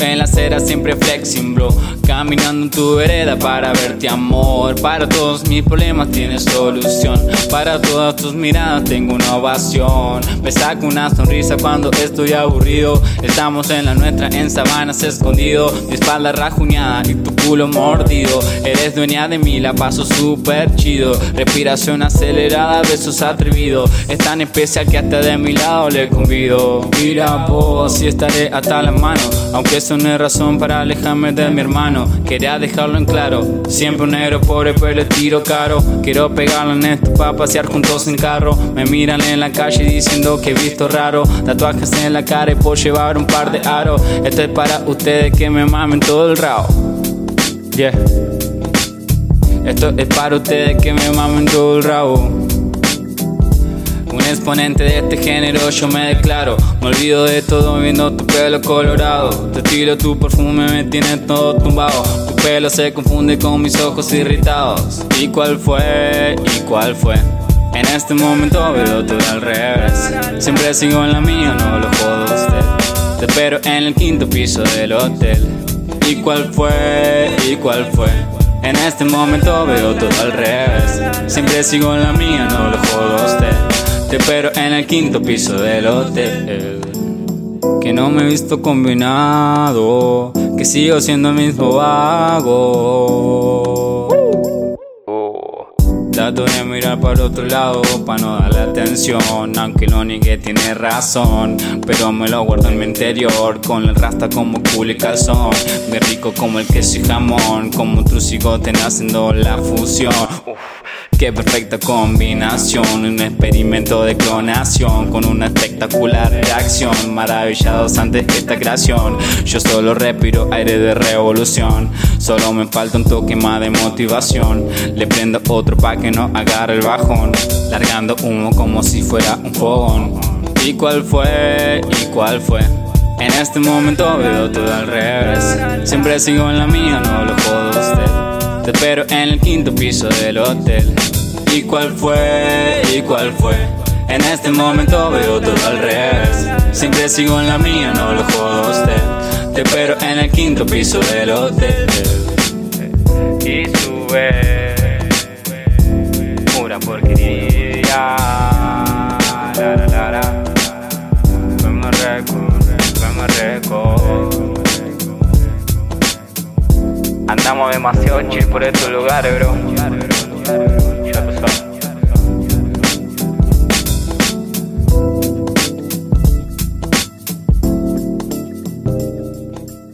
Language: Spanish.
En la acera siempre flexing, bro. Caminando en tu vereda para verte amor. Para todos mis problemas tienes solución. Para todas tus miradas tengo una ovación. Me saco una sonrisa cuando estoy aburrido. Estamos en la nuestra en sabanas escondido. Mi espalda rajuñada y tu culo mordido. Eres dueña de mí, la paso súper chido. Respiración acelerada, besos atrevidos. Es tan especial que hasta de mi lado le convido. Mira vos, si estaré hasta las manos. Aunque eso no es razón para alejarme de mi hermano. Quería dejarlo en claro. Siempre un negro pobre, pero le tiro caro. Quiero pegarlo en esto para pasear juntos en carro. Me miran en la calle diciendo que he visto raro. Tatuajes en la cara y por llevar un par de aros. Esto es para ustedes que me mamen todo el rao. Yeah. Esto es para ustedes que me mamen todo el rabo. Exponente de este género yo me declaro. Me olvido de todo viendo tu pelo colorado. Te tiro tu perfume, me tiene todo tumbado. Tu pelo se confunde con mis ojos irritados. ¿Y cuál fue? ¿Y cuál fue? En este momento veo todo al revés. Siempre sigo en la mía, no lo jodo a usted. Te espero en el quinto piso del hotel. ¿Y cuál fue? ¿Y cuál fue? En este momento veo todo al revés. Siempre sigo en la mía, no lo jodo a usted te espero en el quinto piso del hotel. Que no me he visto combinado, que sigo siendo el mismo vago. Trato de mirar para otro lado para no darle atención, aunque lo niegue tiene razón, pero me lo guardo en mi interior con el rasta como culo y calzón, me rico como el queso y jamón, como un trucigote haciendo la fusión. Qué perfecta combinación, un experimento de clonación con una espectacular reacción, maravillados ante esta creación. Yo solo respiro aire de revolución, solo me falta un toque más de motivación. Le prendo otro pa' que no agarre el bajón, largando humo como si fuera un fogón. ¿Y cuál fue? ¿Y cuál fue? En este momento veo todo al revés. Siempre sigo en la mía, no lo jodo. Te espero en el quinto piso del hotel. ¿Y cuál fue? ¿Y cuál fue? En este momento veo todo al revés. Siempre sigo en la mía, no lo jodo a usted. Te espero en el quinto piso del hotel. Y sube. Andamos demasiado chill por estos lugares, bro.